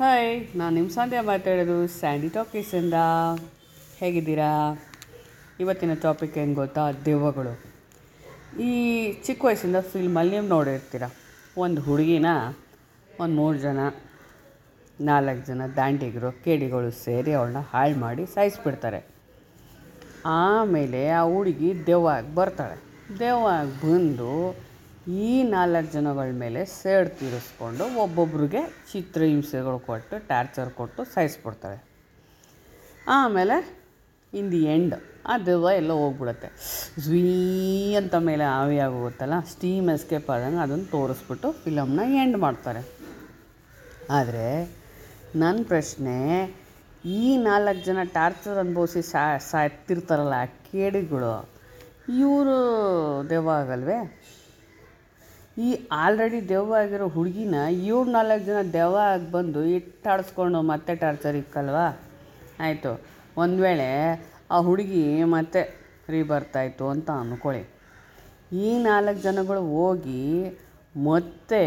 Hi ನಾನು ನಿಮ್ಮ ಸಂಧ್ಯಾ ಮಾತಾಡೋದು ಸ್ಯಾಂಡಿ ಟಾಕೀಸಿಂದ ಹೇಗಿದ್ದೀರಾ? ಇವತ್ತಿನ ಟಾಪಿಕ್ ಏನು ಗೊತ್ತಾ? ದೆವ್ವಗಳು. ಈ ಚಿಕ್ಕ ವಯಸ್ಸಿಂದ ಫಿಲ್ಮಲ್ಲಿ ನೀವು ನೋಡಿರ್ತೀರ. ಒಂದು ಹುಡುಗಿನ, ಒಂದು ಮೂರು ಜನ, ನಾಲ್ಕು ಜನ ದಾಂಡಿಗರು, ಕೇಡಿಗಳು ಸೇರಿ ಅವಳನ್ನ ಹಾಳು ಮಾಡಿ ಸಾಯಿಸ್ಬಿಡ್ತಾರೆ. ಆಮೇಲೆ ಆ ಹುಡುಗಿ ದೆವ್ವಾಗಿ ಬರ್ತಾಳೆ. ದೆವ್ವಾಗಿ ಬಂದು ಈ ನಾಲ್ಕು ಜನಗಳ ಮೇಲೆ ಸೇಡ್ ತೀರಿಸ್ಕೊಂಡು ಒಬ್ಬೊಬ್ರಿಗೆ ಚಿತ್ರಹಿಂಸೆಗಳು ಕೊಟ್ಟು ಟಾರ್ಚರ್ ಕೊಟ್ಟು ಸಾಯಿಸ್ಬಿಡ್ತಾರೆ ಆಮೇಲೆ ಇನ್ ದಿ ಎಂಡ್ ಆ ದೆವ್ವ ಎಲ್ಲ ಹೋಗ್ಬಿಡುತ್ತೆ. ಝೀ ಅಂತ ಮೇಲೆ ಆವಿ ಆಗೋಗುತ್ತಲ್ಲ ಸ್ಟೀಮ್ ಎಸ್ಕೇಪ್ ಆದಂಗೆ ಅದನ್ನು ತೋರಿಸ್ಬಿಟ್ಟು ಫಿಲಮ್ನ ಎಂಡ್ ಮಾಡ್ತಾರೆ. ಆದರೆ ನನ್ನ ಪ್ರಶ್ನೆ, ಈ ನಾಲ್ಕು ಜನ ಟಾರ್ಚರ್ ಅನುಭವಿಸಿ ಸಾ, ಸಾಯ್ತಿರ್ತಾರಲ್ಲ ಕೇಡಿಗಳು, ಇವರು ದೆವ್ವ ಆಗಲ್ವೇ? ಈ ಆಲ್ರೆಡಿ ದೆವ್ವ ಆಗಿರೋ ಹುಡುಗಿನ ಇವ್ರು ನಾಲ್ಕು ಜನ ದೆವ್ವ ಆಗಿ ಬಂದು ಇಟ್ಟಾಡಿಸ್ಕೊಂಡು ಮತ್ತೆ ಟಾರ್ಚರ್ ಇಕ್ಕಲ್ವಾ ಆಯಿತು. ಒಂದು ವೇಳೆ ಆ ಹುಡುಗಿ ಮತ್ತೆ ಫ್ರೀ ಬರ್ತಾಯಿತ್ತು ಅಂತ ಅಂದ್ಕೊಳ್ಳಿ ಈ ನಾಲ್ಕು ಜನಗಳು ಹೋಗಿ ಮತ್ತೆ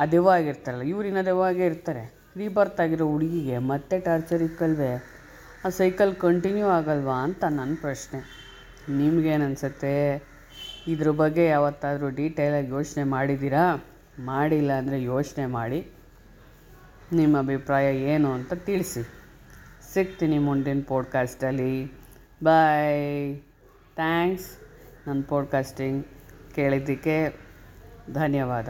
ಆ ದೆವ್ವ ಆಗಿರ್ತಾರಲ್ಲ, ಇವ್ರಿನ ದೆವ್ವ ಆಗೇ ಇರ್ತಾರೆ. ರೀ ಬರ್ತ್ ಆಗಿರೋ ಹುಡುಗಿಗೆ ಮತ್ತೆ ಟಾರ್ಚರ್ ಇಕ್ಕಲ್ವೇ ಆ ಸೈಕಲ್ ಕಂಟಿನ್ಯೂ ಆಗಲ್ವಾ ಅಂತ ನನ್ನ ಪ್ರಶ್ನೆ. ನಿಮ್ಗೇನು ಅನಿಸುತ್ತೆ? ಇದ್ರ ಬಗ್ಗೆ ಯಾವತ್ತಾದರೂ ಡೀಟೇಲಾಗಿ ಯೋಚನೆ ಮಾಡಿದ್ದೀರಾ? ಮಾಡಿಲ್ಲ ಅಂದರೆ ಯೋಚನೆ ಮಾಡಿ. ನಿಮ್ಮ ಅಭಿಪ್ರಾಯ ಏನು ಅಂತ ತಿಳಿಸಿ. ಸಿಗ್ತೀನಿ ಮುಂದಿನ ಪಾಡ್ಕಾಸ್ಟಲ್ಲಿ ಬಾಯ್ ಥ್ಯಾಂಕ್ಸ್ ನನ್ನ ಪಾಡ್ಕಾಸ್ಟಿಂಗ್ ಕೇಳಿದ್ದಕ್ಕೆ ಧನ್ಯವಾದ.